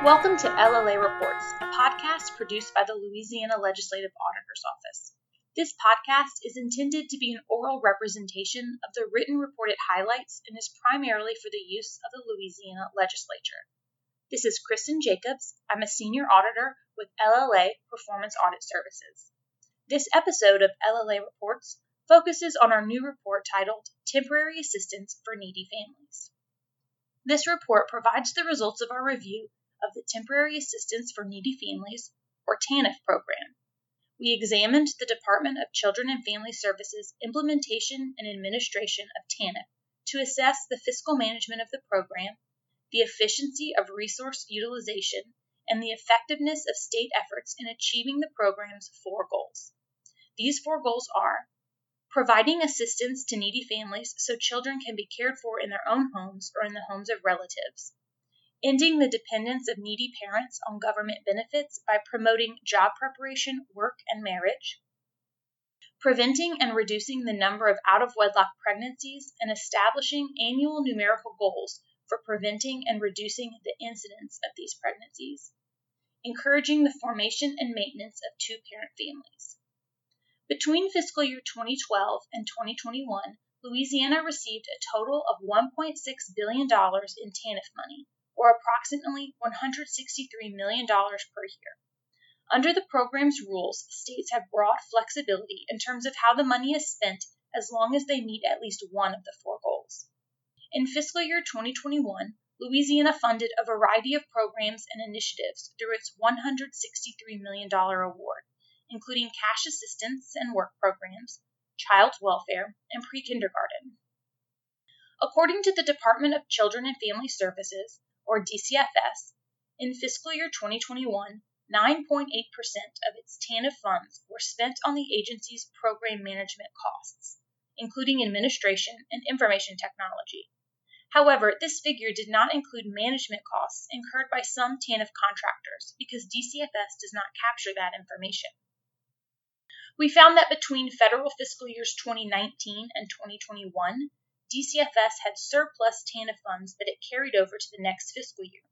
Welcome to LLA Reports, a podcast produced by the Louisiana Legislative Auditor's Office. This podcast is intended to be an oral representation of the written reported highlights and is primarily for the use of the Louisiana legislature. This is Kristen Jacobs. I'm a senior auditor with LLA Performance Audit Services. This episode of LLA Reports focuses on our new report titled Temporary Assistance for Needy Families. This report provides the results of our review of the Temporary Assistance for Needy Families, or TANF program. We examined the Department of Children and Family Services implementation and administration of TANF to assess the fiscal management of the program, the efficiency of resource utilization, and the effectiveness of state efforts in achieving the program's four goals. These four goals are providing assistance to needy families so children can be cared for in their own homes or in the homes of relatives, ending the dependence of needy parents on government benefits by promoting job preparation, work, and marriage, preventing and reducing the number of out of wedlock pregnancies, and establishing annual numerical goals for preventing and reducing the incidence of these pregnancies, encouraging the formation and maintenance of two parent families. Between fiscal year 2012 and 2021, Louisiana received a total of $1.6 billion in TANF money, or approximately $163 million per year. Under the program's rules, states have broad flexibility in terms of how the money is spent as long as they meet at least one of the four goals. In fiscal year 2021, Louisiana funded a variety of programs and initiatives through its $163 million award, including cash assistance and work programs, child welfare, and pre kindergarten. According to the Department of Children and Family Services, or DCFS, in fiscal year 2021, 9.8% of its TANF funds were spent on the agency's program management costs, including administration and information technology. However, this figure did not include management costs incurred by some TANF contractors because DCFS does not capture that information. We found that between federal fiscal years 2019 and 2021, DCFS had surplus TANF funds that it carried over to the next fiscal year,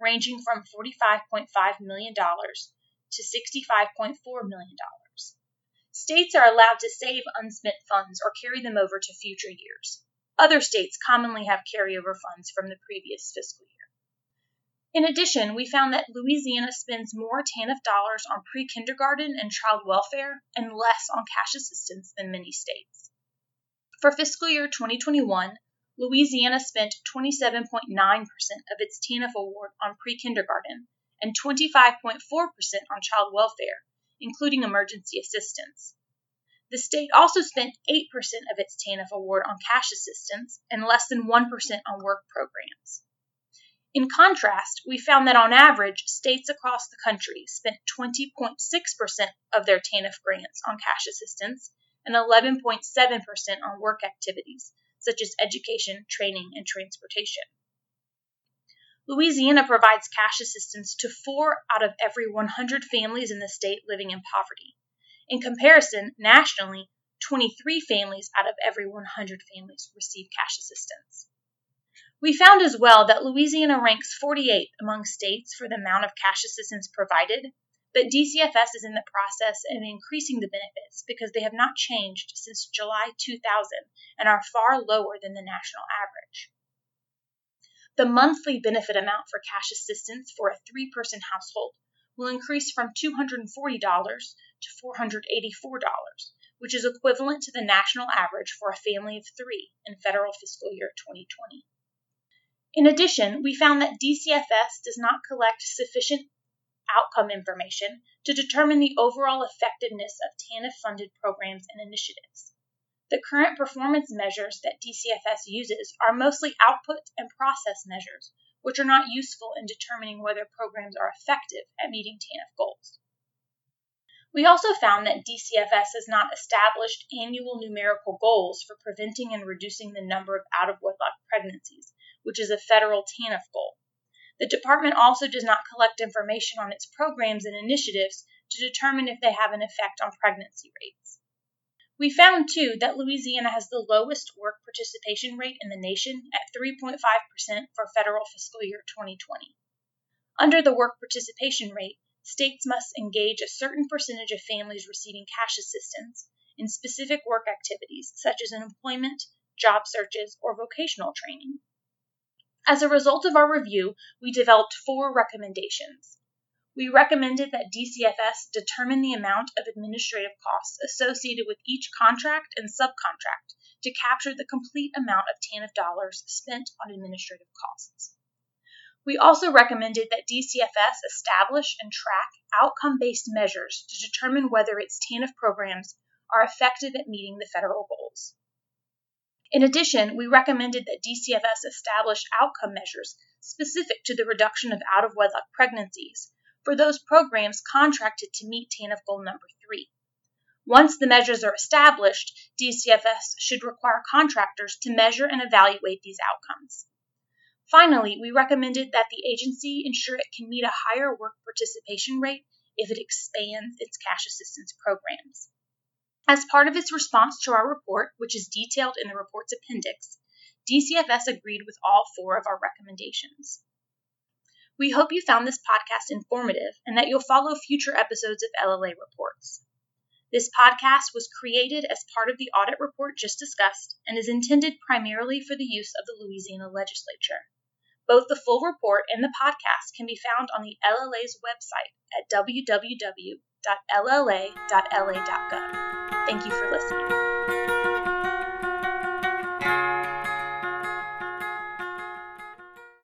ranging from $45.5 million to $65.4 million. States are allowed to save unspent funds or carry them over to future years. Other states commonly have carryover funds from the previous fiscal year. In addition, we found that Louisiana spends more TANF dollars on pre kindergarten and child welfare and less on cash assistance than many states. For fiscal year 2021, Louisiana spent 27.9% of its TANF award on pre kindergarten and 25.4% on child welfare, including emergency assistance. The state also spent 8% of its TANF award on cash assistance and less than 1% on work programs. In contrast, we found that on average, states across the country spent 20.6% of their TANF grants on cash assistance and 11.7% on work activities, such as education, training, and transportation. Louisiana provides cash assistance to four out of every 100 families in the state living in poverty. In comparison, nationally, 23 families out of every 100 families receive cash assistance. We found as well that Louisiana ranks 48th among states for the amount of cash assistance provided, but DCFS is in the process of increasing the benefits because they have not changed since July 2000 and are far lower than the national average. The monthly benefit amount for cash assistance for a three person household will increase from $240 to $484, which is equivalent to the national average for a family of three in federal fiscal year 2020. In addition, we found that DCFS does not collect sufficient outcome information to determine the overall effectiveness of TANF funded programs and initiatives. The current performance measures that DCFS uses are mostly output and process measures, which are not useful in determining whether programs are effective at meeting TANF goals. We also found that DCFS has not established annual numerical goals for preventing and reducing the number of out of wedlock pregnancies, which is a federal TANF goal. The department also does not collect information on its programs and initiatives to determine if they have an effect on pregnancy rates. We found, too, that Louisiana has the lowest work participation rate in the nation at 3.5% for federal fiscal year 2020. Under the work participation rate, states must engage a certain percentage of families receiving cash assistance in specific work activities such as employment, job searches, or vocational training. As a result of our review, we developed four recommendations. We recommended that DCFS determine the amount of administrative costs associated with each contract and subcontract to capture the complete amount of TANF dollars spent on administrative costs. We also recommended that DCFS establish and track outcome based measures to determine whether its TANF programs are effective at meeting the federal goals. In addition, we recommended that DCFS establish outcome measures specific to the reduction of out of wedlock pregnancies for those programs contracted to meet TANF goal number three. Once the measures are established, DCFS should require contractors to measure and evaluate these outcomes. Finally, we recommended that the agency ensure it can meet a higher work participation rate if it expands its cash assistance programs. As part of its response to our report, which is detailed in the report's appendix, DCFS agreed with all four of our recommendations. We hope you found this podcast informative and that you'll follow future episodes of LLA Reports. This podcast was created as part of the audit report just discussed and is intended primarily for the use of the Louisiana legislature. Both the full report and the podcast can be found on the LLA's website at www.lla.la.gov. Thank you for listening.